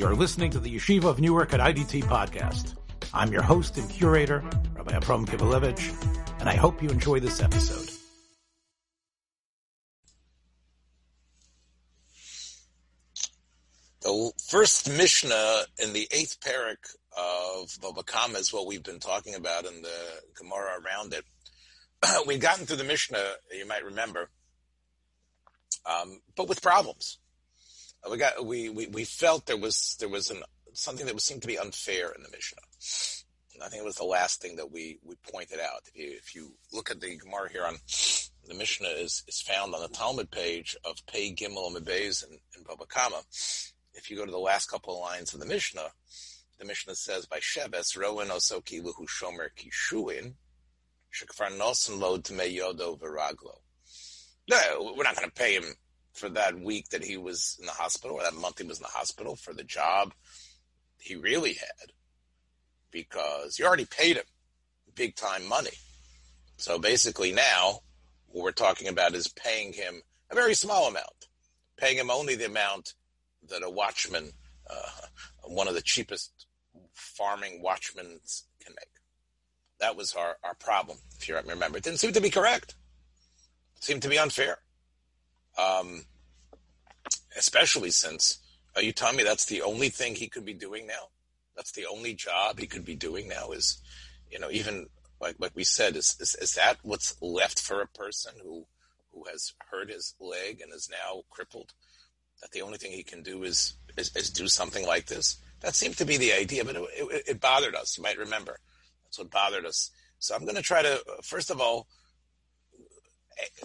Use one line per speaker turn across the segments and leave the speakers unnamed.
You're listening to the Yeshiva of Newark at IDT podcast. I'm your host and curator, Rabbi Abram Kivelevitz, and I hope you enjoy this episode.
The first Mishnah in the eighth perek of Baba Kama is what we've been talking about in the Gemara around it. We've gotten through the Mishnah, you might remember, um, but with problems. We got we, we, we felt there was there was an something that was seemed to be unfair in the Mishnah. And I think it was the last thing that we, we pointed out. If you if you look at the Gemara here on the Mishnah is, is found on the Talmud page of Pei Gimel Mebez in, in Baba Kama. If you go to the last couple of lines of the Mishnah, the Mishnah says by Sheves Rowan Osoki Luhu Shomer Kishuin Shekfar Nosen Lo Yodo Viraglo. No, we're not going to pay him for that week that he was in the hospital or that month he was in the hospital for the job he really had because you already paid him big time money. So basically now what we're talking about is paying him a very small amount, paying him only the amount that a watchman, uh, one of the cheapest farming watchmen can make. That was our, our problem, if you remember. It didn't seem to be correct. It seemed to be unfair. Um, especially since, are you telling me that's the only thing he could be doing now? That's the only job he could be doing now is, you know, even like like we said, is, is, is that what's left for a person who who has hurt his leg and is now crippled? That the only thing he can do is is, is do something like this? That seemed to be the idea, but it, it, it bothered us. You might remember that's what bothered us. So I'm going to try to first of all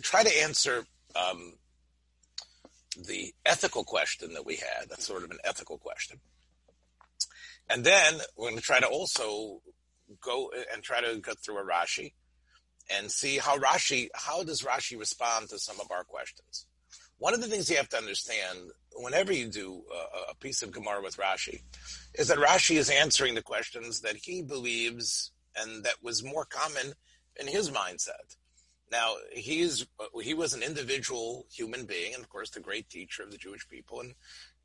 try to answer um, the ethical question that we had. That's sort of an ethical question. And then we're going to try to also go and try to go through a Rashi and see how Rashi, how does Rashi respond to some of our questions? One of the things you have to understand whenever you do a, a piece of Gemara with Rashi is that Rashi is answering the questions that he believes and that was more common in his mindset. Now he's he was an individual human being, and of course the great teacher of the Jewish people, and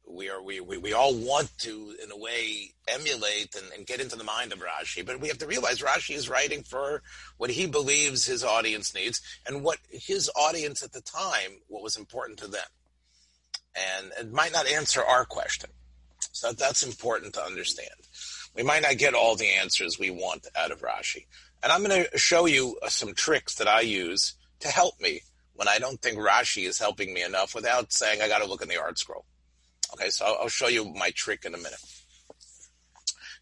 we are we, we, we all want to in a way emulate and, and, get into the mind of Rashi, but we have to realize Rashi is writing for what he believes his audience needs and what his audience at the time what was important to them, and it might not answer our question. So that's important to understand. We might not get all the answers we want out of Rashi. And I'm going to show you uh, some tricks that I use to help me when I don't think Rashi is helping me enough without saying I got to look in the ArtScroll. Okay, so I'll, show you my trick in a minute.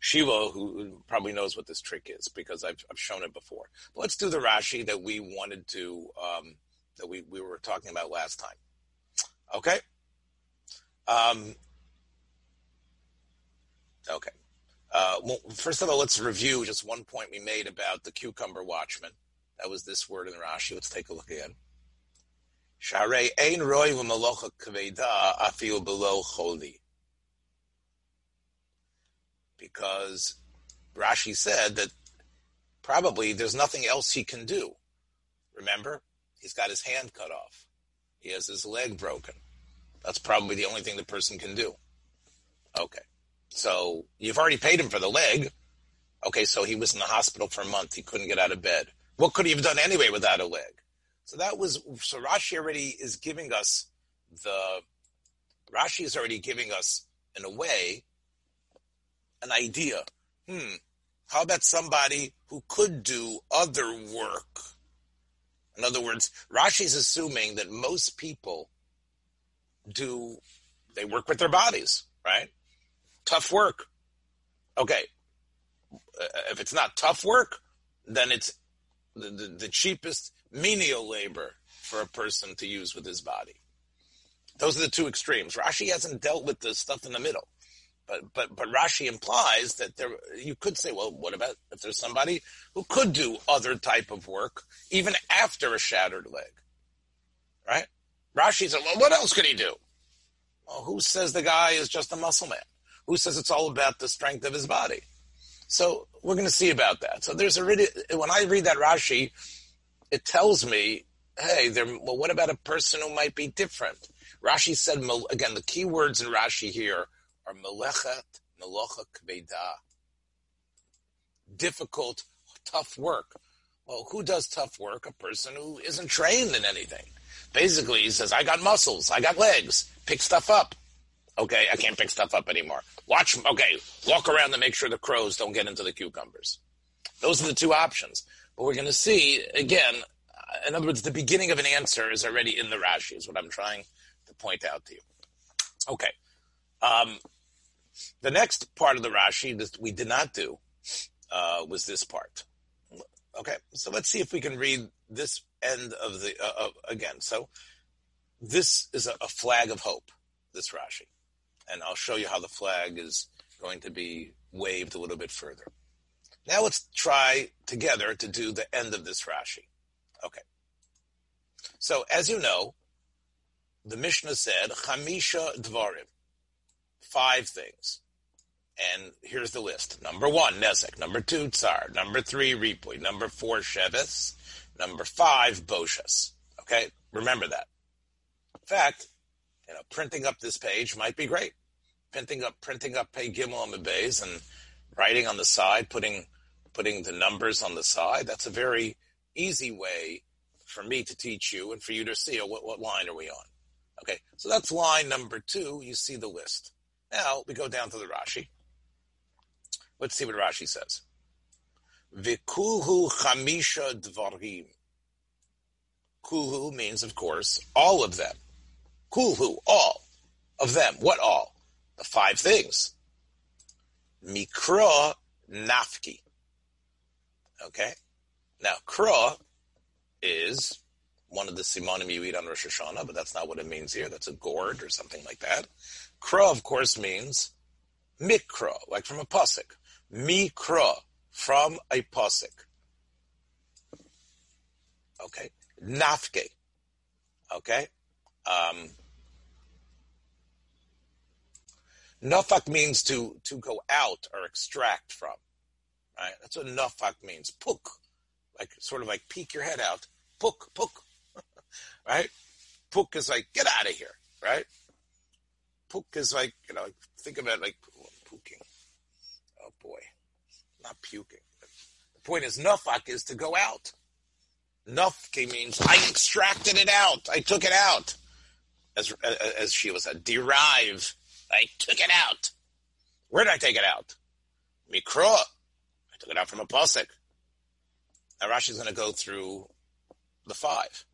Shiva, who probably knows what this trick is because I've, I've shown it before. But let's do the Rashi that we wanted to, um, that we, we were talking about last time. Okay? Um, okay. Uh, well, first of all, let's review just one point we made about the cucumber watchman. That was this word in Rashi. Let's take a look again. Sharei ein v'malocha kveida afil below choli. Because Rashi said that probably there's nothing else he can do. Remember, he's got his hand cut off. He has his leg broken. That's probably the only thing the person can do. Okay. So you've already paid him for the leg. Okay, so he was in the hospital for a month. He couldn't get out of bed. What could he have done anyway without a leg? So that was so Rashi already is giving us the Rashi is already giving us in a way an idea. Hmm. How about somebody who could do other work? In other words, Rashi's assuming that most people do they work with their bodies, right? Tough work. Okay. Uh, if it's not tough work, then it's the, the, the cheapest menial labor for a person to use with his body. Those are the two extremes. Rashi hasn't dealt with the stuff in the middle. But, but, but Rashi implies that there, you could say, well, what about if there's somebody who could do other type of work even after a shattered leg? Right? Rashi said, well, what else could he do? Well, who says the guy is just a muscle man? Who says it's all about the strength of his body? So we're going to see about that. So there's a really, when I read that Rashi, it tells me, hey, there, well, what about a person who might be different? Rashi said, again, the key words in Rashi here are melechet melocha kveida. Difficult, tough work. Well, who does tough work? A person who isn't trained in anything. Basically, he says, I got muscles, I got legs, pick stuff up. Okay, I can't pick stuff up anymore. Watch, okay, walk around to make sure the crows don't get into the cucumbers. Those are the two options. But we're going to see, again, in other words, the beginning of an answer is already in the Rashi, is what I'm trying to point out to you. Okay. Um, the next part of the Rashi that we did not do uh, was this part. Okay, so let's see if we can read this end of the uh, uh, again. So this is a, a, flag of hope. This Rashi, and I'll show you how the flag is going to be waved a little bit further. Now let's try together to do the end of this Rashi. Okay. So as you know, the Mishnah said Chamisha Dvarim, five things. And here's the list. Number one, Nezek. Number two, Tsar. Number three, Ripui. Number four, Shevis. Number five, Boshas. Okay? Remember that. In fact, you know, printing up this page might be great. Printing up, printing up Pay Gimel the base and writing on the side, putting, putting the numbers on the side. That's a very easy way for me to teach you and for you to see oh, what, what line are we on. Okay, so that's line number two. You see the list. Now we go down to the Rashi. Let's see what Rashi says. Vikulhu chamisha dvarim. Kulhu means, of course, all of them. Kulhu, all of them. What all? The five things. Mikra nafki. Okay? Now, kra is one of the simonim you eat on Rosh Hashanah, but that's not what it means here. That's a gourd or something like that. Kra, of course, means mikra, like from a pasuk. Mikra, from a pasuk. Okay. Nafke. Okay. Um, means to, to go out or extract from. Right? That's what nafak means. Puk. Like, sort of like peek your head out. Puk, puk. right? Puk is like, get out of here. Right? Puk is like, you know, think about like puking. Oh boy not puking. The point is, nafak is to go out. Nafke means I extracted it out. I took it out. As, as was said, derive. I took it out. Where did I take it out? Mikra. I took it out from a pasuk. Now Rashi's going to go through the five.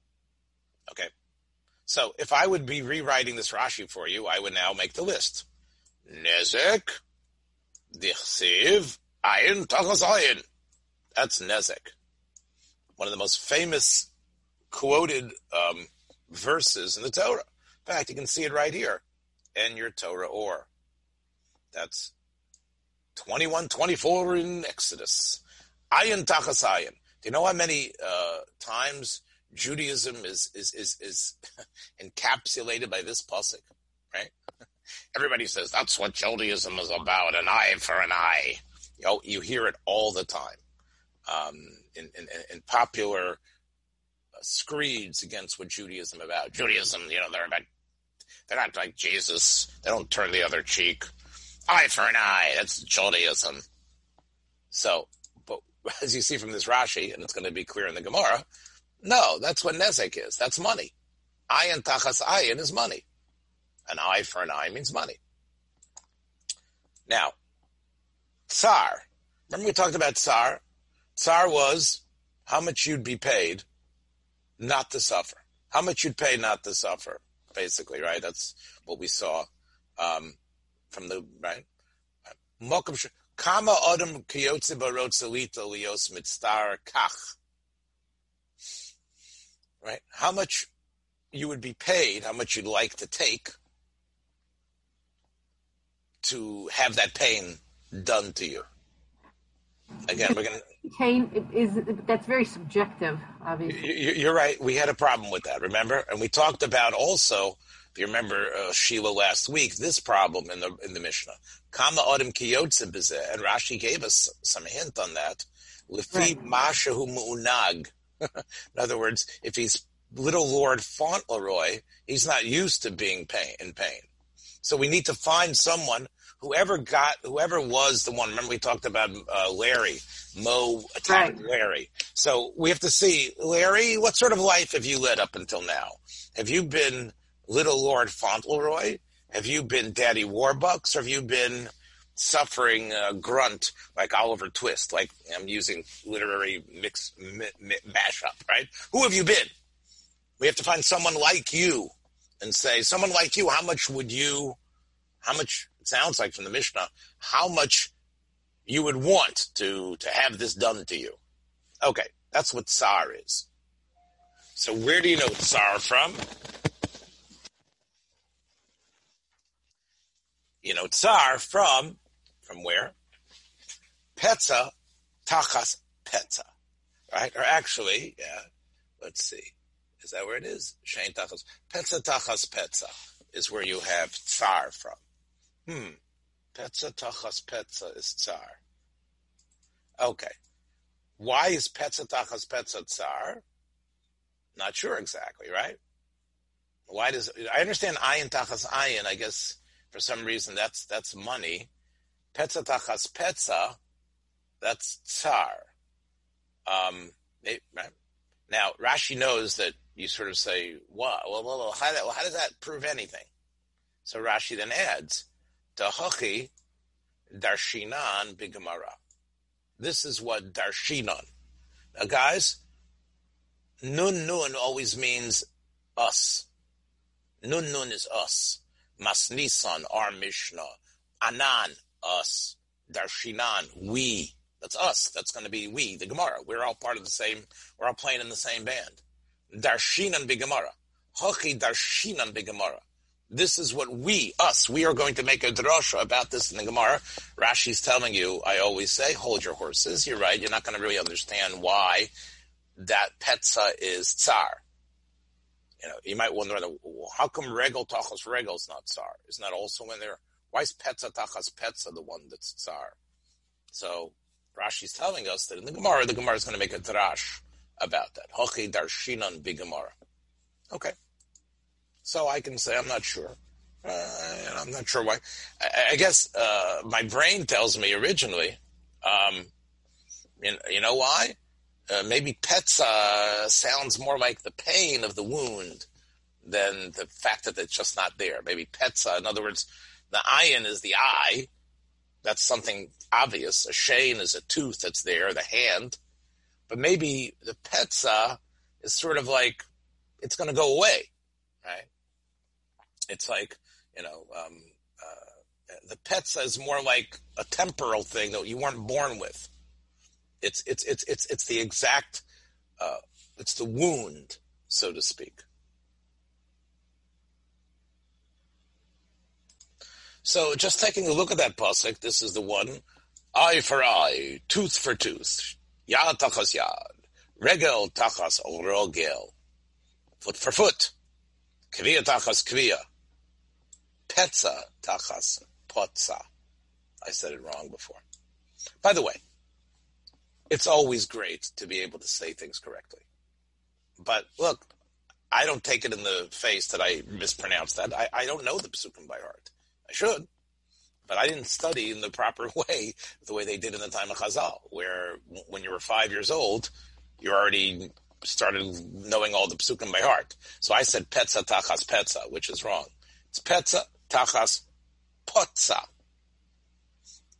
Okay. So if I would be rewriting this Rashi for you, I would now make the list. Nezek, Dichsiv, Ayin Tachas Ayin. That's Nezek. One of the most famous quoted um, verses in the Torah. In fact, you can see it right here in your Torah or. That's 21, 24 in Exodus. Ayin Tachas Ayin. Do you know how many uh, times Judaism is is is, is encapsulated by this pasuk? Right? Everybody says that's what Judaism is about: an eye for an eye. You, know, you hear it all the time um, in, in, in, popular uh, screeds against what Judaism about. Judaism, you know, they're about they're not like Jesus. They don't turn the other cheek. Eye for an eye. That's Judaism. So, but as you see from this Rashi, and it's going to be clear in the Gemara, no, that's what Nezek is. That's money. Ayin tachas ayin is money. An eye for an eye means money. Now, Tsar. Remember we talked about Tsar? Tsar was how much you'd be paid not to suffer. How much you'd pay not to suffer, basically, right? That's what we saw um, from the, right? Kama adam kiyotze lios mitzar kach. Right? How much you would be paid, how much you'd like to take to have that pain done to you. Again, we're going to.
Pain is that's very subjective, obviously.
You're right. We had a problem with that, remember? And we talked about also. If you remember uh, Sheila last week, this problem in the in the Mishnah, kama adam kiyotze and Rashi gave us some hint on that. Lefi mashahu mu'unag. In other words, if he's little Lord Fauntleroy, he's not used to being pain in pain. So we need to find someone whoever got, whoever was the one. Remember we talked about uh, Larry. Mo attacked
Right.
Larry. So we have to see, Larry, what sort of life have you led up until now? Have you been Little Lord Fauntleroy? Have you been Daddy Warbucks? Or have you been suffering uh, grunt like Oliver Twist? Like I'm using literary mix mi, mi, mashup, right? Who have you been? We have to find someone like you and say, someone like you, how much would you, how much, it sounds like from the Mishnah, uh, how much you would want to, to have this done to you. Okay, that's what Tsar is. So where do you know Tsar from? You know Tsar from, from where? Petza, Tachas Petza, right? Or actually, yeah, let's see. Is that where it is? Shein Tachas. Petza Tachas Petza is where you have Tsar from. Hmm. Petza Tachas Petza is Tsar. Okay. Why is Petza Tachas Petza Tsar? Not sure exactly, right? Why does I understand ayin tachas ayin? I guess for some reason that's that's money. Petza tachas petza, that's tsar. Um, right? Now Rashi knows that you sort of say, "What? Well, well, well, how, well, how does that prove anything?" So Rashi then adds, "Dahachi darshinan bigamara." This is what darshinan. Now, guys, nun nun always means us. Nun nun is us. Masnisan, our Mishnah. Anan, us. Darshinan, we. That's us. That's going to be we, the Gemara. We're all part of the same, we're all playing in the same band. Darshinan be Gemara. Hochi darshinan be Gemara. This is what we, us, we are going to make a drasha about this in the Gemara. Rashi's telling you, I always say, hold your horses. You're right. You're not going to really understand why that petza is tsar. You know, you might wonder, how come regal tachas regal is not tsar? Isn't that also in there? Why is petza tachas petza the one that's tsar? So Rashi's telling us that in the Gemara, the Gemara is going to make a drash about that. Hochi darshinan bi Gemara. Okay. So I can say I'm not sure. Uh, I'm not sure why. I, I guess uh, my brain tells me originally. Um, you, you know why? Uh, maybe petza sounds more like the pain of the wound than the fact that it's just not there. Maybe petza, in other words, the ayin is the eye. That's something obvious. A shane is a tooth that's there, the hand. But maybe the petza is sort of like it's going to go away, right? It's like you know, um, uh, the petza is more like a temporal thing that you weren't born with. It's it's it's it's it's the exact uh, it's the wound, so to speak. So just taking a look at that pasuk, this is the one: eye for eye, tooth for tooth, yad tachas yad, regel tachas rogel, foot for foot, kviya tachas kviya, petza tachas potza. I said it wrong before. By the way, it's always great to be able to say things correctly. But look, I don't take it in the face that I mispronounced that. I, I don't know the psukim by heart. I should, but I didn't study in the proper way, the way they did in the time of Chazal, where when you were five years old, you already started knowing all the psukim by heart. So I said petza tachas petza, which is wrong. It's petza tachas potza.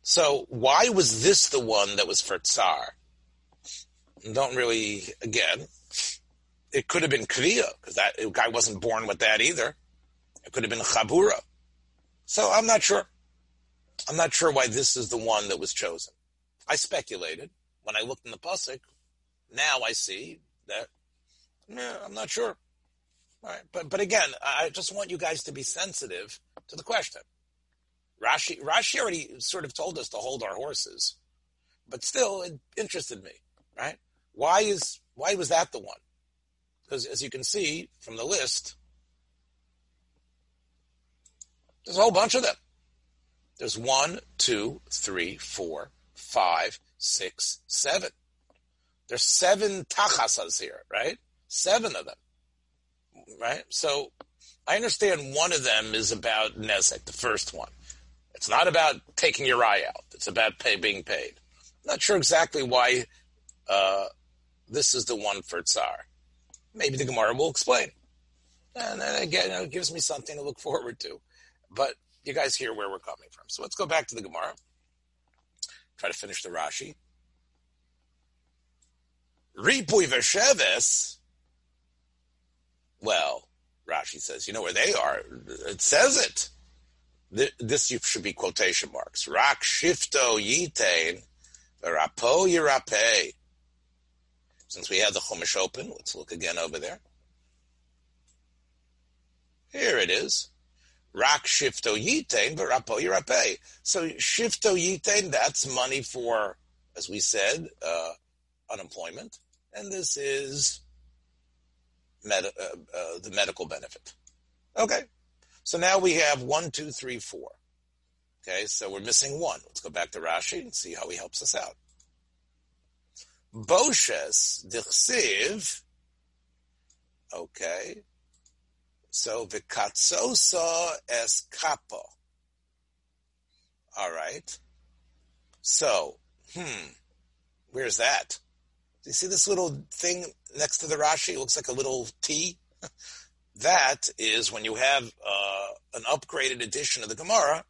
So why was this the one that was for Tsar? Don't really, again, it could have been Kriya, because that guy wasn't born with that either. It could have been Chabura. So I'm not sure. I'm not sure why this is the one that was chosen. I speculated when I looked in the Pusik. Now I see that, yeah, I'm not sure. But, but again, I just want you guys to be sensitive to the question. Rashi, Rashi already sort of told us to hold our horses, but still it interested me, right? Why is, why was that the one? Because as you can see from the list, there's a whole bunch of them. There's one, two, three, four, five, six, seven. There's seven tachasas here, right? Seven of them, right? So I understand one of them is about Nezek, the first one. It's not about taking your eye out. It's about pay, being paid. Not sure exactly why uh, this is the one for Tsar. Maybe the Gemara will explain. And then again, it gives me something to look forward to. But you guys hear where we're coming from. So let's go back to the Gemara. Try to finish the Rashi. Ripui Vesheves. Well, Rashi says, you know where they are? It says it. This should be quotation marks. Rak shifto yitain, rapo yirape. Since we have the Chumash open, let's look again over there. Here it is. Rak shifto yitain, rapo yirape. So shifto yitain, that's money for, as we said, uh, unemployment. And this is med- uh, uh, the medical benefit. Okay. So now we have one, two, three, four. Okay, so we're missing one. Let's go back to Rashi and see how he helps us out. Boshes dichsiv. Okay. So vikatsosa es kapo. All right. So, hmm, where's that? Do you see this little thing next to the Rashi? It looks like a little T. that is when you have uh, an upgraded edition of the Gemara.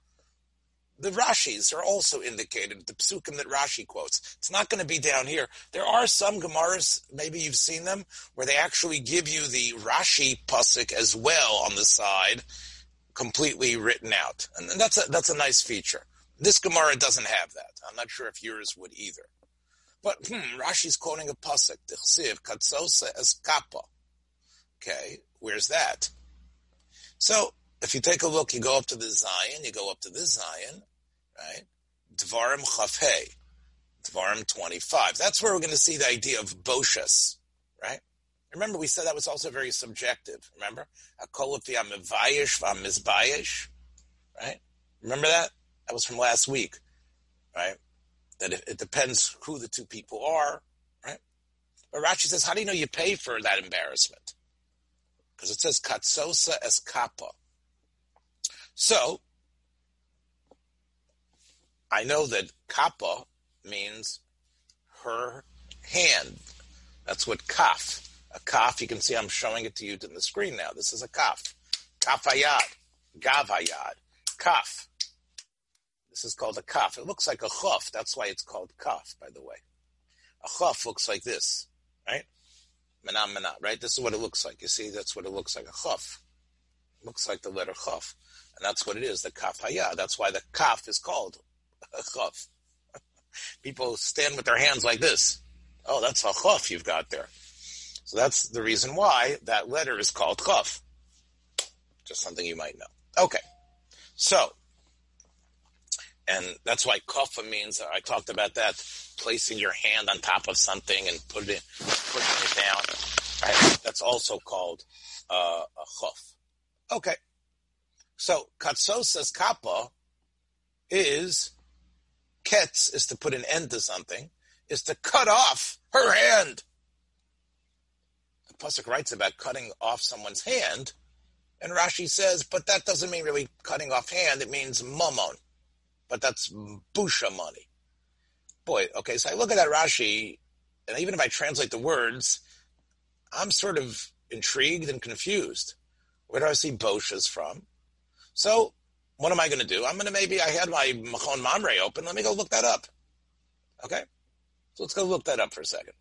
The Rashis are also indicated, the psukim that Rashi quotes. It's not going to be down here. There are some Gemaras, maybe you've seen them, where they actually give you the Rashi pasuk as well on the side, completely written out. And that's a, that's a nice feature. This Gemara doesn't have that. I'm not sure if yours would either. But hmm, Rashi's quoting a pasuk, Tichsiv Katsosa es Kappa. Okay, where's that? So if you take a look, you go up to the Zion, you go up to the Zion, right? Dvarim Chafhei, Dvarim 25. That's where we're going to see the idea of Boshas, right? Remember, we said that was also very subjective. Remember? Akolafi amivayish v'amizbayish, right? Remember that? That was from last week, right? That it, it depends who the two people are, right? But Rashi says, how do you know you pay for that embarrassment? because it says katsosa es kappa. So I know that kappa means her hand. That's what kaf. A kaf, you can see I'm showing it to you in the screen now. This is a kaf. Kafayad. Gavayad. Kaf. This is called a kaf. It looks like a chuf. That's why it's called kaf, by the way. A chuf looks like this, right? Menam menam, right? This is what it looks like. You see, that's what it looks like, a chaf. Looks like the letter chaf. And that's what it is, the kaf haya. That's why the kaf is called a chaf. People stand with their hands like this. Oh, that's a chaf you've got there. So that's the reason why that letter is called chaf. Just something you might know. Okay. So, and that's why kofa means, I talked about that, placing your hand on top of something and put it, putting it down. Right? That's also called uh, a chuf. Okay. So katsosa's kappa is, ketz is to put an end to something, is to cut off her hand. The Pasuk writes about cutting off someone's hand, and Rashi says, but that doesn't mean really cutting off hand, it means mammon but that's busha money. Boy, okay, so I look at that Rashi, and even if I translate the words, I'm sort of intrigued and confused. Where do I see boshas from? So, what am I going to do? I'm going to maybe, I had my Machon Mamre open. Let me go look that up. Okay? So let's go look that up for a second.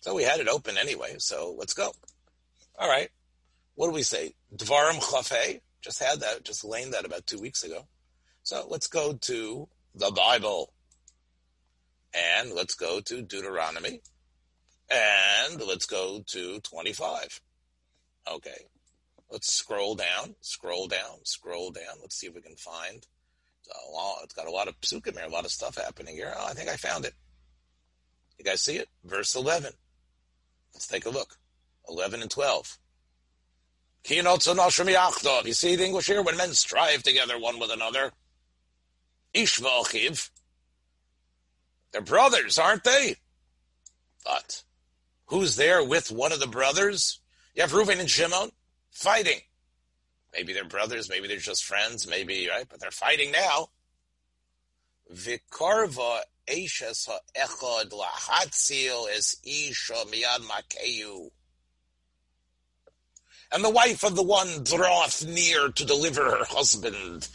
So we had it open anyway, so let's go. All right. What do we say? Dvarim Chafei. Just had that, just laying that about two weeks ago. So let's go to the Bible and let's go to Deuteronomy and let's go to 25. Okay. Let's scroll down, scroll down, scroll down. Let's see if we can find. Lot, It's got a lot of psukim here, a lot of stuff happening here. Oh, I think I found it. You guys see it? Verse 11. Let's take a look. 11 and 12. You see the English here? When men strive together one with another, Ish They're brothers, aren't they? But who's there with one of the brothers? You have Reuven and Shimon fighting. Maybe they're brothers, maybe they're just friends, maybe, right? But they're fighting now. Vikarva Eshes ha'echad lahatzil es isha miyad makeyu. And the wife of the one draweth near to deliver her husband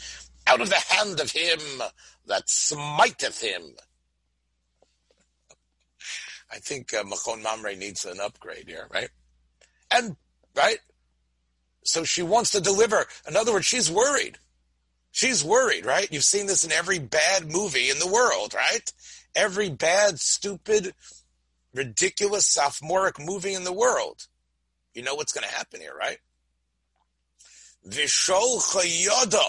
out of the hand of him that smiteth him. I think uh, Machon Mamre needs an upgrade here, right? And, right? So she wants to deliver. In other words, she's worried. She's worried, right? You've seen this in every bad movie in the world, right? Every bad, stupid, ridiculous, sophomoric movie in the world. You know what's going to happen here, right? Vishol chayada.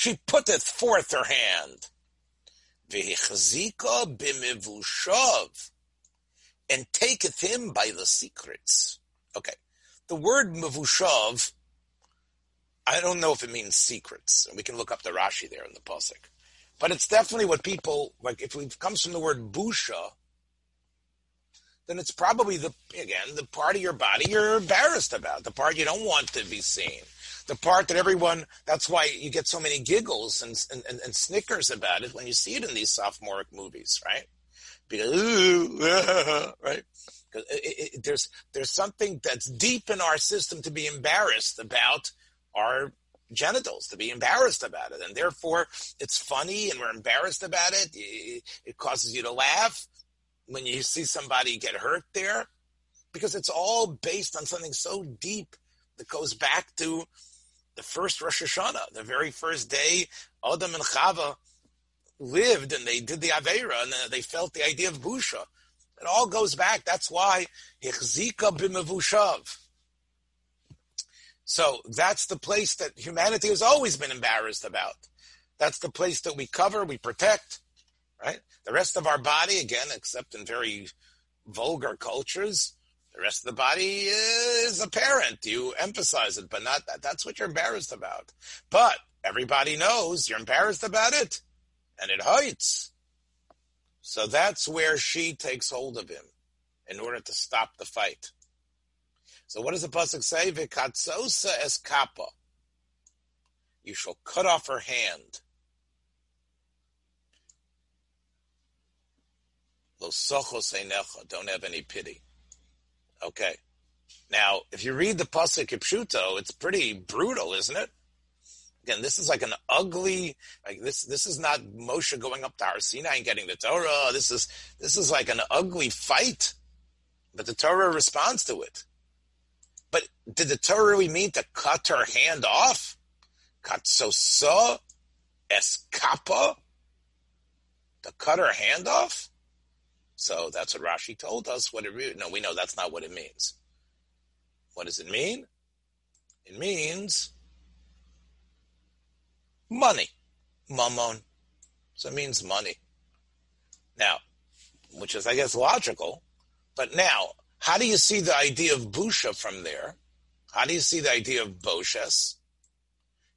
She putteth forth her hand. Vihichzika bimivushav. And taketh him by the secrets. Okay. The word mavushav, I don't know if it means secrets. We can look up the Rashi there in the Pasuk. But it's definitely what people, like if it comes from the word busha, then it's probably the again the part of your body you're embarrassed about, the part you don't want to be seen, the part that everyone. That's why you get so many giggles and and, and snickers about it when you see it in these sophomoric movies, right? Because right, because it, it, there's there's something that's deep in our system to be embarrassed about our genitals to be embarrassed about it and therefore it's funny and we're embarrassed about it it causes you to laugh when you see somebody get hurt there, because it's all based on something so deep that goes back to the first Rosh Hashanah, the very first day Adam and Chava lived and they did the Aveira and uh, they felt the idea of Busha. It all goes back. That's why Hichzika b'mevushav. So that's the place that humanity has always been embarrassed about. That's the place that we cover, we protect, right? The rest of our body, again, except in very vulgar cultures, the rest of the body is apparent. You emphasize it, but not that. That's what you're embarrassed about. But everybody knows you're embarrassed about it, and it hurts. So that's where she takes hold of him in order to stop the fight. So what does the pasuk say? Vikatzosa es kappa. You shall cut off her hand. Don't have any pity. Okay. Now, if you read the pasuk Kipshuto, it's pretty brutal, isn't it? Again, this is like an ugly. Like this, this is not Moshe going up to Har Sinai and getting the Torah. This is this is like an ugly fight, but the Torah responds to it. But did the Torah really mean to cut her hand off? Katsosa eskapa? To cut her hand off? So that's what Rashi told us. What it really, no, we know that's not what it means. What does it mean? It means money, mammon. So it means money. Now, which is, I guess, logical. But now, how do you see the idea of busha from there? How do you see the idea of boshes?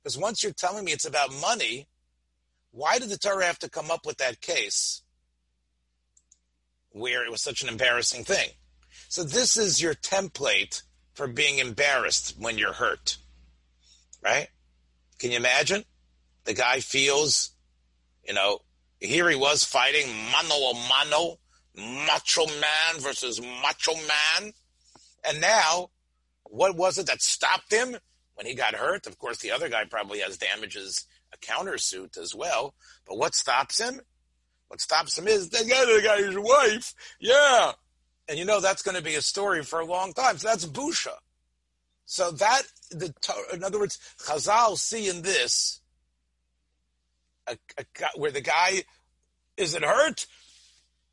Because once you're telling me it's about money, why did the Torah have to come up with that case where it was such an embarrassing thing. So this is your template for being embarrassed when you're hurt. Right? Can you imagine? The guy feels, you know, here he was fighting mano a mano, macho man versus macho man. And now, what was it that stopped him when he got hurt? Of course, the other guy probably has damages, a countersuit as well. But what stops him? What stops him is they got, the guy's wife. Yeah. And you know that's going to be a story for a long time. So that's busha. So that the in other words, Chazal see in this a, a, where the guy is it hurt?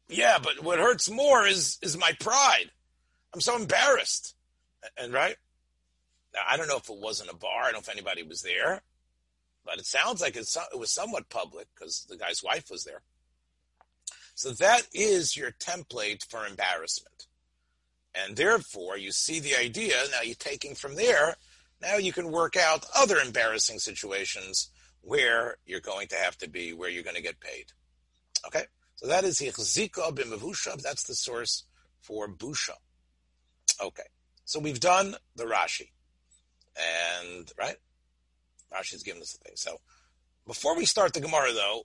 Yeah, but what hurts more is is my pride. I'm so embarrassed, and right now I don't know if it wasn't a bar. I don't know if anybody was there, but it sounds like it was somewhat public because the guy's wife was there. So that is your template for embarrassment. And therefore, you see the idea, now you're taking from there, now you can work out other embarrassing situations where you're going to have to be, where you're going to get paid. Okay? So that is Hichzika b'mevusha. That's the source for busha. Okay. So we've done the Rashi. And, right? Rashi's given us the thing. So before we start the Gemara, though,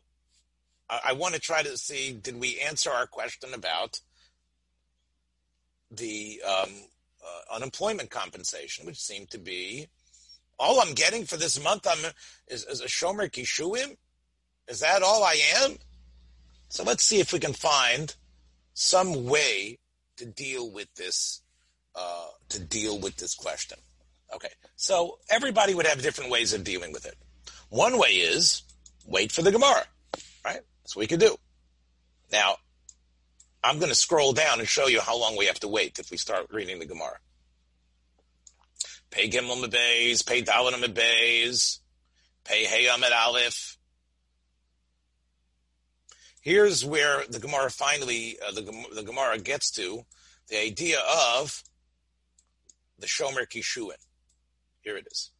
I, I want to try to see did we answer our question about the um, uh, unemployment compensation, which seemed to be all I'm getting for this month I'm, is, is a Shomer Kishuim? Is that all I am? So let's see if we can find some way to deal with this uh, to deal with this question. Okay, so everybody would have different ways of dealing with it. One way is wait for the Gemara, right? That's what we could do. Now, I'm going to scroll down and show you how long we have to wait if we start reading the Gemara. Pay Gimel Mebeis, pay Dalit Mebeis, pay Heyam at Aleph. Here's where the Gemara finally, uh, the, the Gemara gets to the idea of the Shomer Kishuin. Here it is.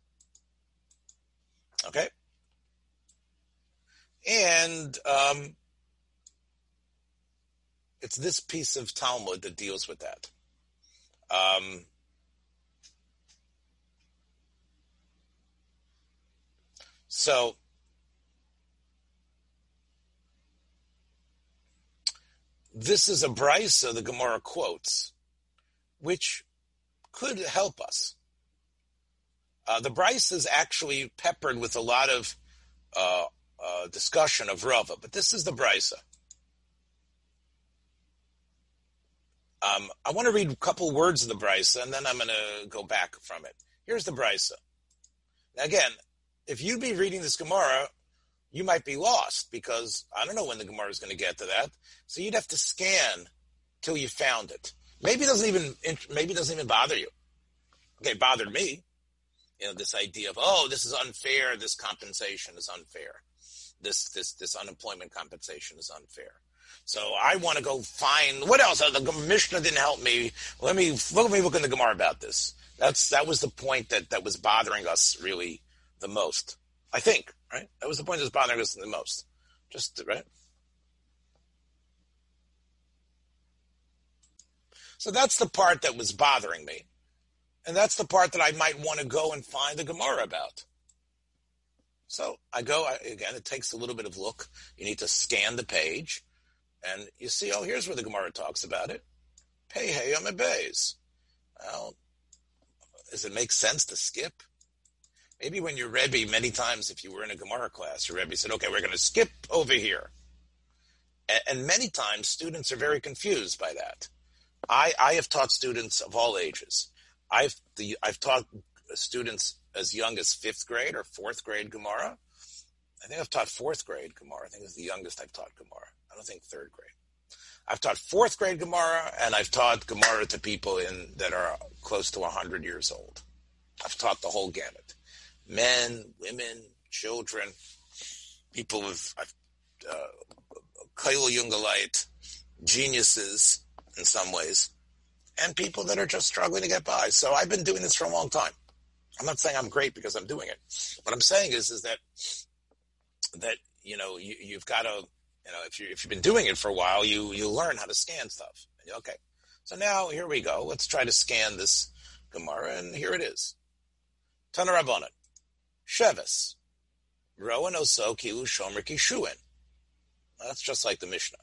Okay? And um, it's this piece of Talmud that deals with that. Um, so, this is a brisa the Gemara quotes, which could help us. Uh, the brisa is actually peppered with a lot of uh, uh, discussion of Rava, but this is the brisa. Um, I want to read a couple words of the brisa, and then I'm going to go back from it. Here's the brisa. Now, again, if you'd be reading this Gemara, you might be lost because I don't know when the Gemara is going to get to that. So you'd have to scan till you found it. Maybe it doesn't even maybe it doesn't even bother you. Okay, it bothered me. You know, this idea of oh, this is unfair. This compensation is unfair. This this this unemployment compensation is unfair. So I want to go find what else. Uh, the Mishnah didn't help me. Let me let me look in the Gemara about this. That's that was the point that that was bothering us really the most. I think right. That was the point that was bothering us the most. Just right. So that's the part that was bothering me. And that's the part that I might want to go and find the Gemara about. So I go, I, again, it takes a little bit of look. You need to scan the page and you see, oh, here's where the Gemara talks about it. Pay hey on bays. Well, does it make sense to skip? Maybe when your Rebbe, many times, if you were in a Gemara class, your Rebbe said, okay, we're going to skip over here. And, and many times students are very confused by that. I, I have taught students of all ages. I've the, I've taught students as young as fifth grade or fourth grade Gemara. I think I've taught fourth grade Gemara. I think it's the youngest I've taught Gemara. I don't think third grade. I've taught fourth grade Gemara, and I've taught Gemara to people in that are close to hundred years old. I've taught the whole gamut: men, women, children, people with uh, Kaila Jungalite, geniuses in some ways, and people that are just struggling to get by. So I've been doing this for a long time. I'm not saying I'm great because I'm doing it. What I'm saying is, is that that you know you, you've got to you know if you if you've been doing it for a while, you you learn how to scan stuff. Okay, so now here we go. Let's try to scan this Gemara, and here it is. Tanarabonet, Shevis, Rowan Oso Kilu Shomer Kishuin. That's just like the Mishnah.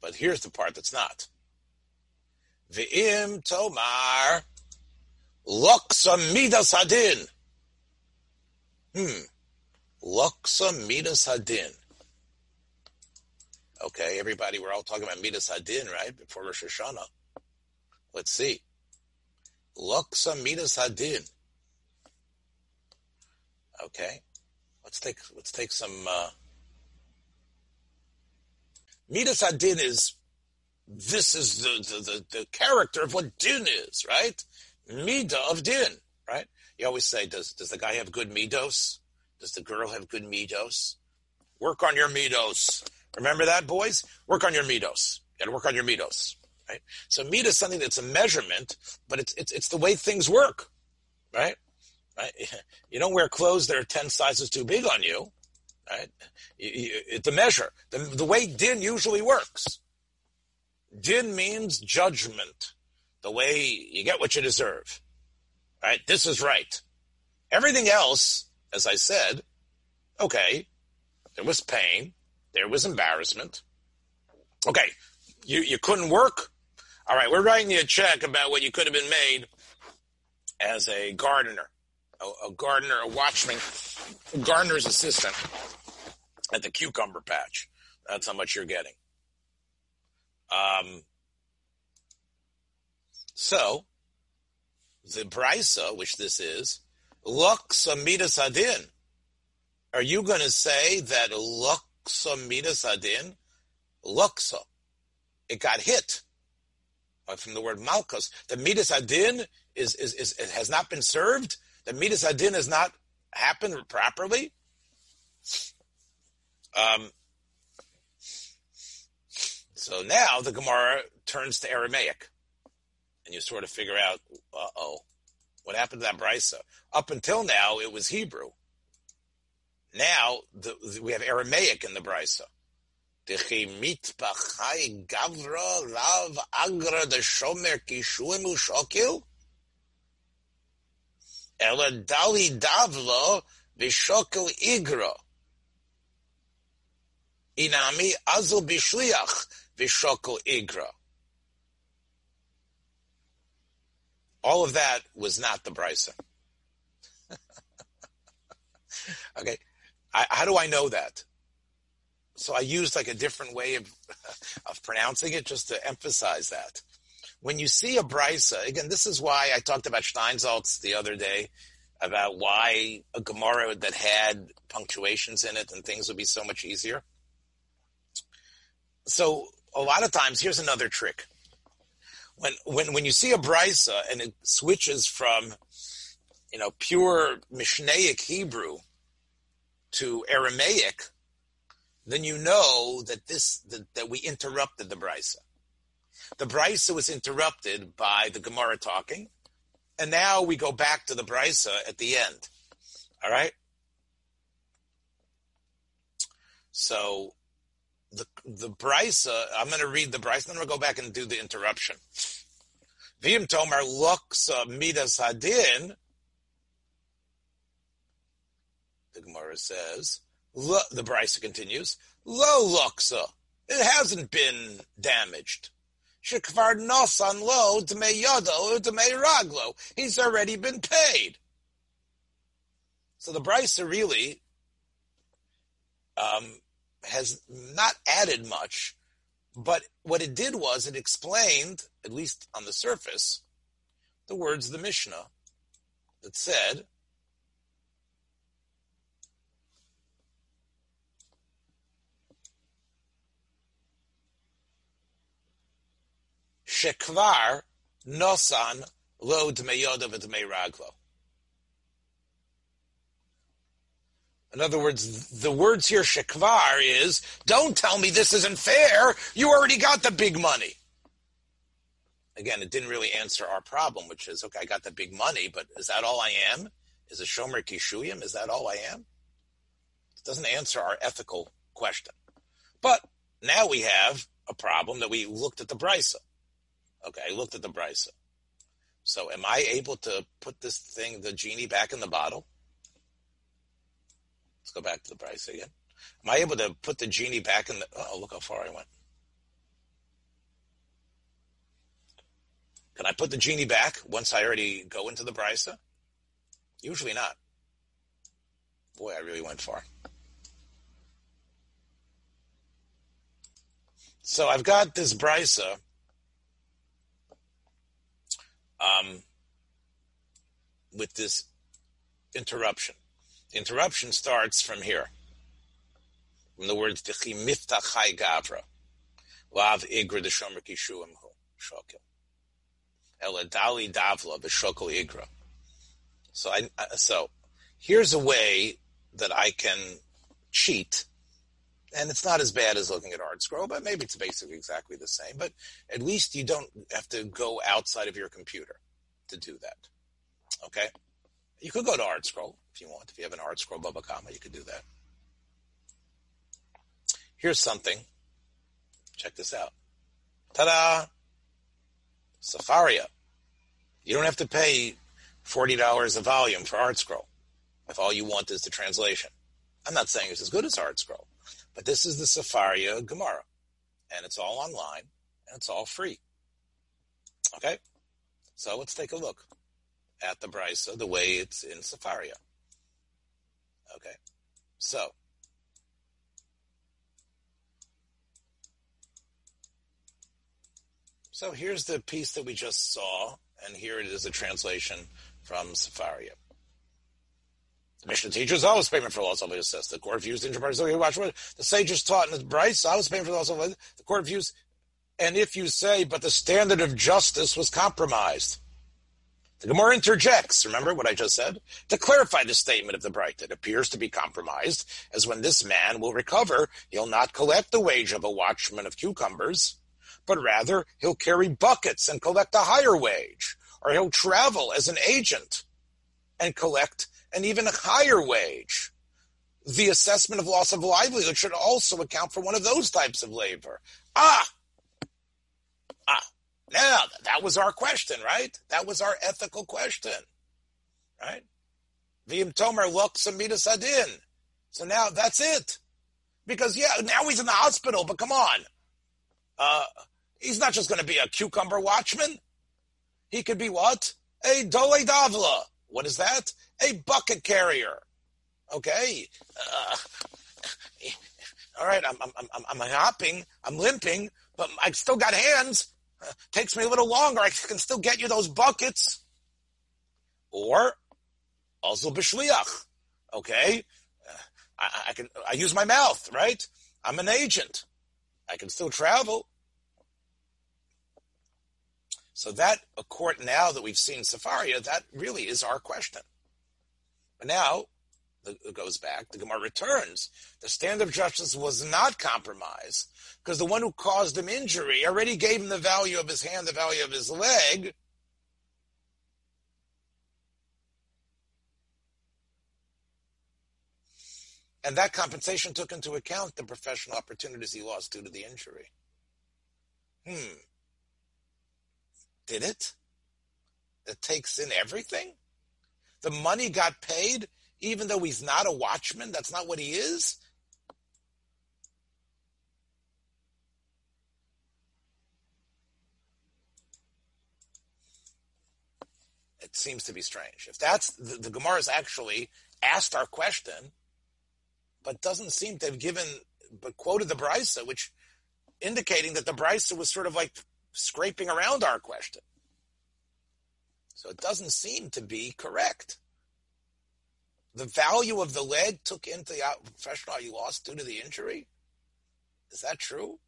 But here's the part that's not. Ve'im tomar loksa midas hadin. Hmm. Loksa midas hadin. Okay, everybody, we're all talking about midas hadin, right? Before Rosh Hashanah. Let's see. Loksa midas hadin. Okay. Let's take let's take some uh Midas Hadin is this is the, the, the, the, character of what din is, right? Mida of din, right? You always say, does does the guy have good midos? Does the girl have good midos? Work on your midos. Remember that, boys? Work on your midos. You got to work on your midos, right? So mida is something that's a measurement, but it's it's it's the way things work, right? Right? You don't wear clothes that are ten sizes too big on you, right? It's a measure. The, the way din usually works. Din means judgment, the way you get what you deserve. Right? This is right. Everything else, as I said, okay, there was pain, there was embarrassment. Okay, you, you couldn't work. All right, we're writing you a check about what you could have been made as a gardener, a, a gardener, a watchman, a gardener's assistant at the cucumber patch. That's how much you're getting. Um, so, the brisa, which this is, Luxa midas adin. Are you going to say that Luxa midas adin? Luxa. It got hit from the word malchus. The midas adin is, is, is, has not been served. The midas adin has not happened properly. Um, so now the Gemara turns to Aramaic, and you sort of figure out, uh oh, what happened to that brisa? Up until now, it was Hebrew. Now the, the, we have Aramaic in the brisa. gavra lav agra shomer. Ela dali davlo igra. Inami azul bishliach igra. All of that was not the brisa. okay, I, how do I know that? So I used like a different way of of pronouncing it just to emphasize that. When you see a brisa, again, this is why I talked about Steinsaltz the other day about why a Gemara that had punctuations in it and things would be so much easier. So a lot of times, here's another trick when when when you see a brisa and it switches from you know pure Mishnaic Hebrew to Aramaic, then you know that this that, that we interrupted the brisa. The brisa was interrupted by the Gemara talking, and now we go back to the brisa at the end. All right. So the the brisa. Uh, I'm going to read the brisa. Then to go back and do the interruption. Vim tomar loksa midas hadin. The Gemara says. The brisa continues. Lo loksa. Uh, it hasn't been damaged. Shekvar nosan lo dmei yodo dmei raglo. He's already been paid. So the brisa really um, has not added much, but what it did was it explained, at least on the surface, the words of the Mishnah that said, Shekvar nosan lo dmeyoda v'dmei In other words, the words here, shekvar, is don't tell me this isn't fair. You already got the big money. Again, it didn't really answer our problem, which is okay, I got the big money, but is that all I am? Is a shomer kishuyim? Is that all I am? It doesn't answer our ethical question. But now we have a problem that we looked at the brisa. Okay, I looked at the brisa. So am I able to put this thing, the genie, back in the bottle? Let's go back to the price again. Am I able to put the genie back in the? Oh, look how far I went. Can I put the genie back once I already go into the brisa? Usually not. Boy, I really went far. So I've got this brisa. Um, with this interruption. The interruption starts from here, from the words "Tichi miftach chai gavra, lav igra deshomer kishuim hu shokel, eladali davla b'shokel igra." So, I, so here's a way that I can cheat, and it's not as bad as looking at ArtScroll, but maybe it's basically exactly the same. But at least you don't have to go outside of your computer to do that. Okay. You could go to ArtScroll if you want. If you have an ArtScroll Baba Kama, you could do that. Here's something. Check this out. Ta-da! Sefaria. You don't have to pay $40 a volume for ArtScroll if all you want is the translation. I'm not saying it's as good as ArtScroll, but this is the Sefaria Gemara, and it's all online and it's all free. Okay, so let's take a look at the Brisa the way it's in Sefaria. Okay, so So here's the piece that we just saw, and here it is a translation from Sefaria. The Mishnah teaches always payment for loss of says the court views the the sages taught in the Brisa, I was paying for loss of the court views, and if you say, but the standard of justice was compromised. The Gemara interjects, remember what I just said? To clarify the statement of the Bright, it appears to be compromised, as when this man will recover, he'll not collect the wage of a watchman of cucumbers, but rather he'll carry buckets and collect a higher wage, or he'll travel as an agent and collect an even higher wage. The assessment of loss of livelihood should also account for one of those types of labor. Ah! Now, that was our question, right? That was our ethical question, right? V'im tomer lok samita sadin. So now that's it. Because, yeah, now he's in the hospital, but come on. Uh, He's not just going to be a cucumber watchman. He could be what? A dole davla. What is that? A bucket carrier. Okay. Uh, all right. I'm, I'm, I'm, I'm hopping. I'm limping, but I've still got hands. Takes me a little longer. I can still get you those buckets. Or also b'shliach. Okay. Uh, I, I can, I use my mouth, right? I'm an agent. I can still travel. So that, a court now that we've seen Sefaria, that really is our question. But now, it goes back, the Gemara returns. The standard of justice was not compromised because the one who caused him injury already gave him the value of his hand, the value of his leg. And that compensation took into account the professional opportunities he lost due to the injury. Hmm. Did it? It takes in everything? The money got paid even though he's not a watchman? That's not what he is? It seems to be strange. If that's the, the Gemara's actually asked our question, but doesn't seem to have given, but quoted the Brisa, which indicating that the Brisa was sort of like scraping around our question. So it doesn't seem to be correct. The value of the leg took into the professional you lost due to the injury. Is that true?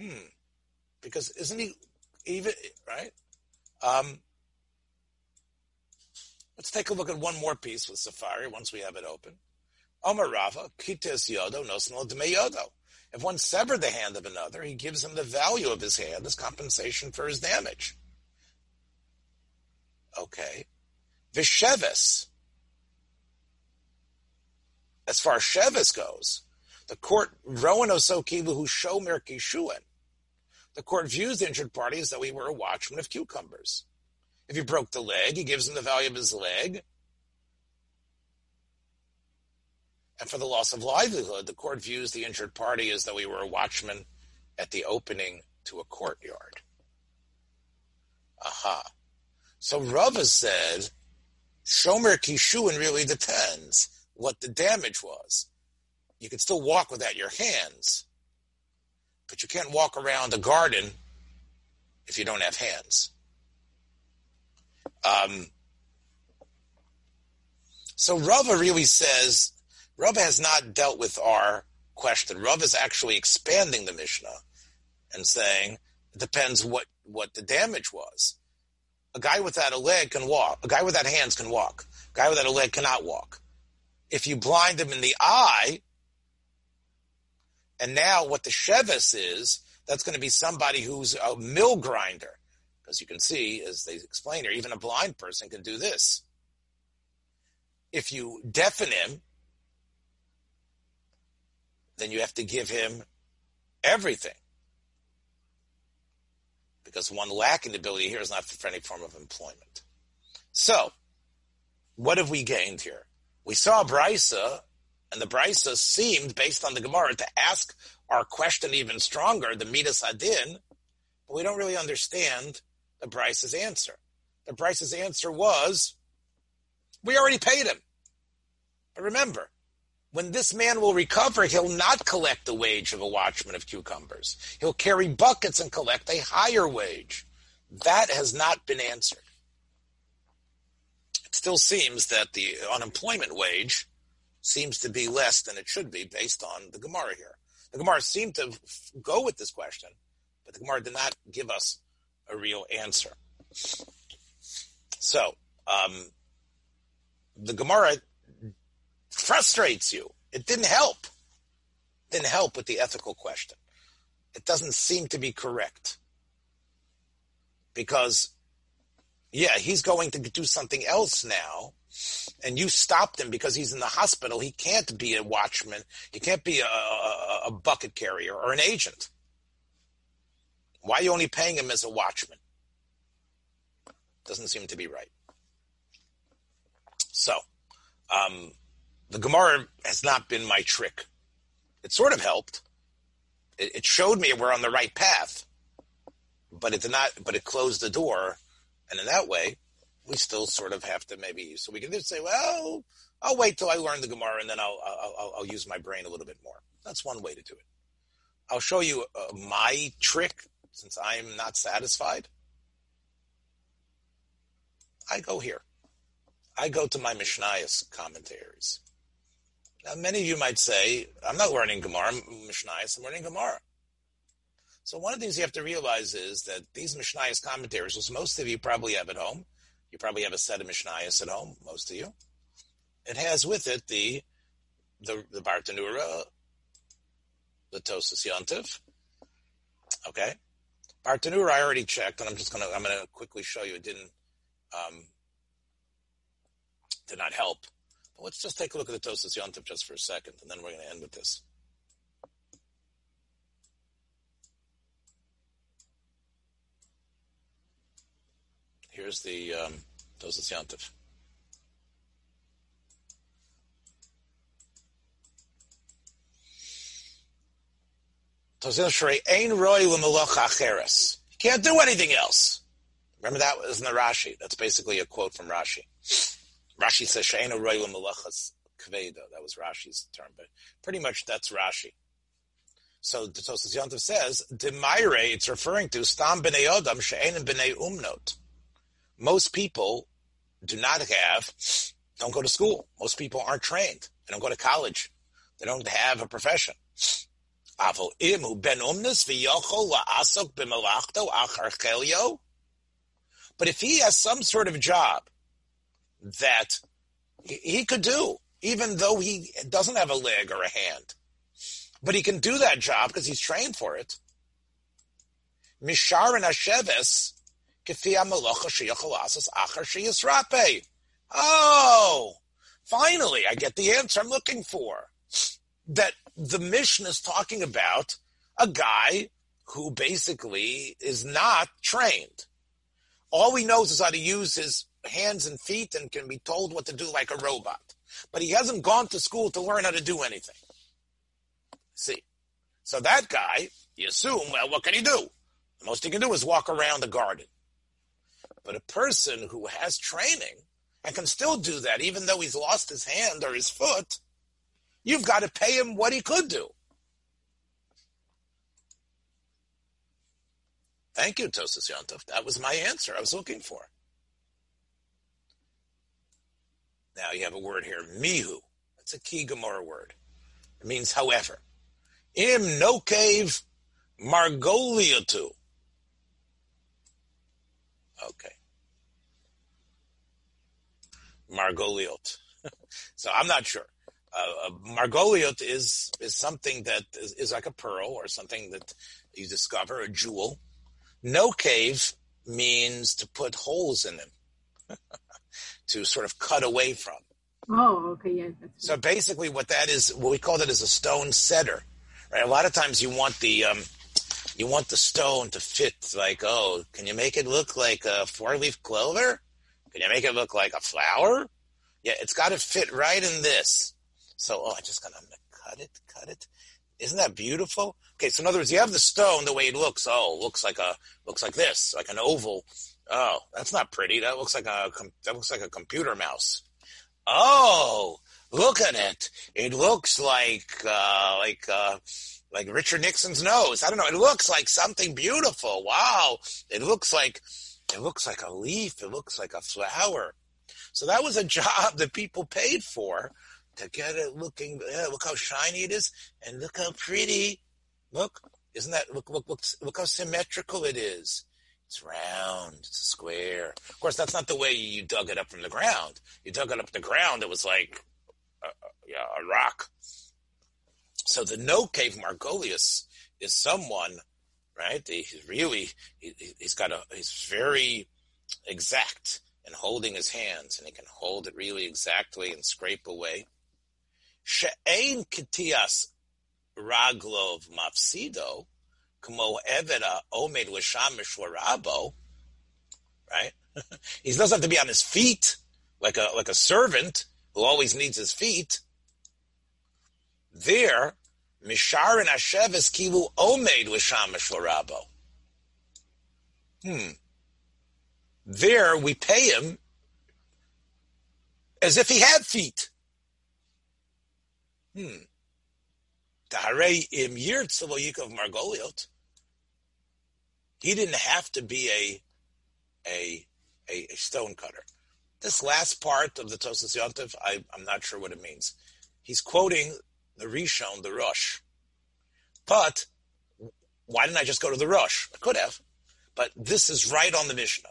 Hmm. Because isn't he even right? Um, let's take a look at one more piece with Safari once we have it open. Omar Rava, Kites Yodo, Nosnal Dme Yodo. If one severed the hand of another, he gives him the value of his hand as compensation for his damage. Okay. Vishevis. As far as Shevis goes, the court, Rowan Osokivu, who show Merkishuan, the court views the injured party as though he were a watchman of cucumbers. If he broke the leg, he gives him the value of his leg And for the loss of livelihood, the court views the injured party as though he were a watchman at the opening to a courtyard. Aha. So Rava said, Shomer Kishuin really depends what the damage was. You can still walk without your hands, but you can't walk around a garden if you don't have hands. Um, so Rava really says Rav has not dealt with our question. Rav is actually expanding the Mishnah and saying it depends what, what the damage was. A guy without a leg can walk. A guy without hands can walk. A guy without a leg cannot walk. If you blind him in the eye, and now what the shevis is, that's going to be somebody who's a mill grinder. Because you can see, as they explain here, even a blind person can do this. If you deafen him, then you have to give him everything. Because one lacking the ability here is not for any form of employment. So, what have we gained here? We saw Brisa, and the Brisa seemed, based on the Gemara, to ask our question even stronger, the Midas Adin, but we don't really understand the Brisa's answer. The Brisa's answer was, we already paid him. But remember, when this man will recover, he'll not collect the wage of a watchman of cucumbers. He'll carry buckets and collect a higher wage. That has not been answered. It still seems that the unemployment wage seems to be less than it should be based on the Gemara here. The Gemara seemed to go with this question, but the Gemara did not give us a real answer. So, um, the Gemara frustrates you. It didn't help. It didn't help with the ethical question. It doesn't seem to be correct. Because, yeah, he's going to do something else now, and you stopped him because he's in the hospital. He can't be a watchman. He can't be a, a, a bucket carrier or an agent. Why are you only paying him as a watchman? Doesn't seem to be right. So, um, the Gemara has not been my trick. It sort of helped. It, it, showed me we're on the right path, but it did not. But it closed the door, and in that way, we still sort of have to maybe. So we can just say, well, I'll wait till I learn the Gemara, and then I'll I'll, I'll use my brain a little bit more. That's one way to do it. I'll show you uh, my trick since I'm not satisfied. I go here. I go to my Mishnayos commentaries. Now, many of you might say, I'm not learning Gemara, Mishnayos, I'm learning Gemara. So one of the things you have to realize is that these Mishnayos commentaries, which most of you probably have at home, you probably have a set of Mishnayos at home, most of you. It has with it the the, the Bartanura, the Tosas Yontiv. Okay. Bartanura I already checked, and I'm just gonna I'm gonna quickly show you it didn't um, did not help. Let's just take a look at the Tosas Yontif just for a second, and then we're going to end with this. Here's the um, Tosas Yontif. Can't do anything else. Remember that was in the Rashi. That's basically a quote from Rashi. Rashi says She'ena Royal Melachas Kveda. That was Rashi's term, but pretty much that's Rashi. So the Tosas Yontif says, Demaire, it's referring to Stam B'nei Odam She'enim B'nei Umnot. Most people do not have, don't go to school. Most people aren't trained. They don't go to college. They don't have a profession. But if he has some sort of job that he could do, even though he doesn't have a leg or a hand. But he can do that job because he's trained for it. Misharin Hasheves, Oh, finally, I get the answer I'm looking for. That the mission is talking about a guy who basically is not trained. All he knows is how to use his hands and feet and can be told what to do like a robot. But he hasn't gone to school to learn how to do anything. See? So that guy, you assume, well, what can he do? The most he can do is walk around the garden. But a person who has training and can still do that, even though he's lost his hand or his foot, you've got to pay him what he could do. Thank you, Tosas Yontov. That was my answer I was looking for. Now you have a word here, mihu. That's a key Gemara word. It means however. Im no cave margoliatu. Okay. Margoliot. so I'm not sure. Uh, uh, margoliot is is something that is, is, like a pearl or something that you discover, a jewel. No cave means to put holes in them. to sort of cut away from.
Oh, okay, yeah.
so basically, what that is, what we call that is a stone setter, right? A lot of times you want the um, you want the stone to fit like, oh, can you make it look like a four leaf clover? Can you make it look like a flower? Yeah, it's got to fit right in this. So, oh, I just got to cut it, cut it. Isn't that beautiful? Okay, so in other words, you have the stone the way it looks. Oh, looks like a looks like this, like an oval. Oh, that's not pretty. That looks like a that looks like a computer mouse. Oh, look at it. It looks like uh, like uh, like Richard Nixon's nose. I don't know. It looks like something beautiful. Wow. It looks like it looks like a leaf. It looks like a flower. So that was a job that people paid for to get it looking. Yeah, look how shiny it is, and look how pretty. Look, isn't that look look look look how symmetrical it is. It's round. It's a square. Of course, that's not the way you dug it up from the ground. You dug it up the ground. It was like a, yeah, a rock. So the no cave Margolius is someone, right? He's really he, has got a he's very exact in holding his hands, and he can hold it really exactly and scrape away. She'ein kitias raglov mafsido, kmo evera omed l'shamish rabo, right? he doesn't have to be on his feet like a like a servant who always needs his feet. There, Misharin Hasheves Kivu Omed L'Shamish Rabo. Hmm. There we pay him as if he had feet. Hmm. He didn't have to be a a a, a stone cutter. This last part of the Tosas Yontif, I, I'm not sure what it means. He's quoting the Rishon, the Rosh. But why didn't I just go to the Rosh? I could have. But this is right on the Mishnah.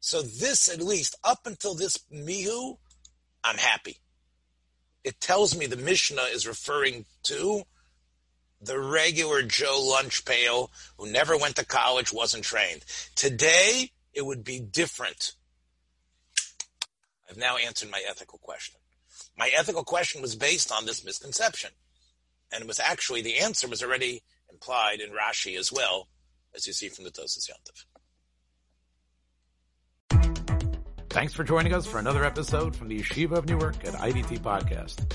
So this, at least, up until this Mihu, I'm happy it tells me the Mishnah is referring to the regular Joe lunch pail who never went to college, wasn't trained. Today, it would be different. I've now answered my ethical question. My ethical question was based on this misconception. And it was actually, the answer was already implied in Rashi as well, as you see from the Tosas Yontif.
Thanks for joining us for another episode from the Yeshiva of Newark at IDT Podcast.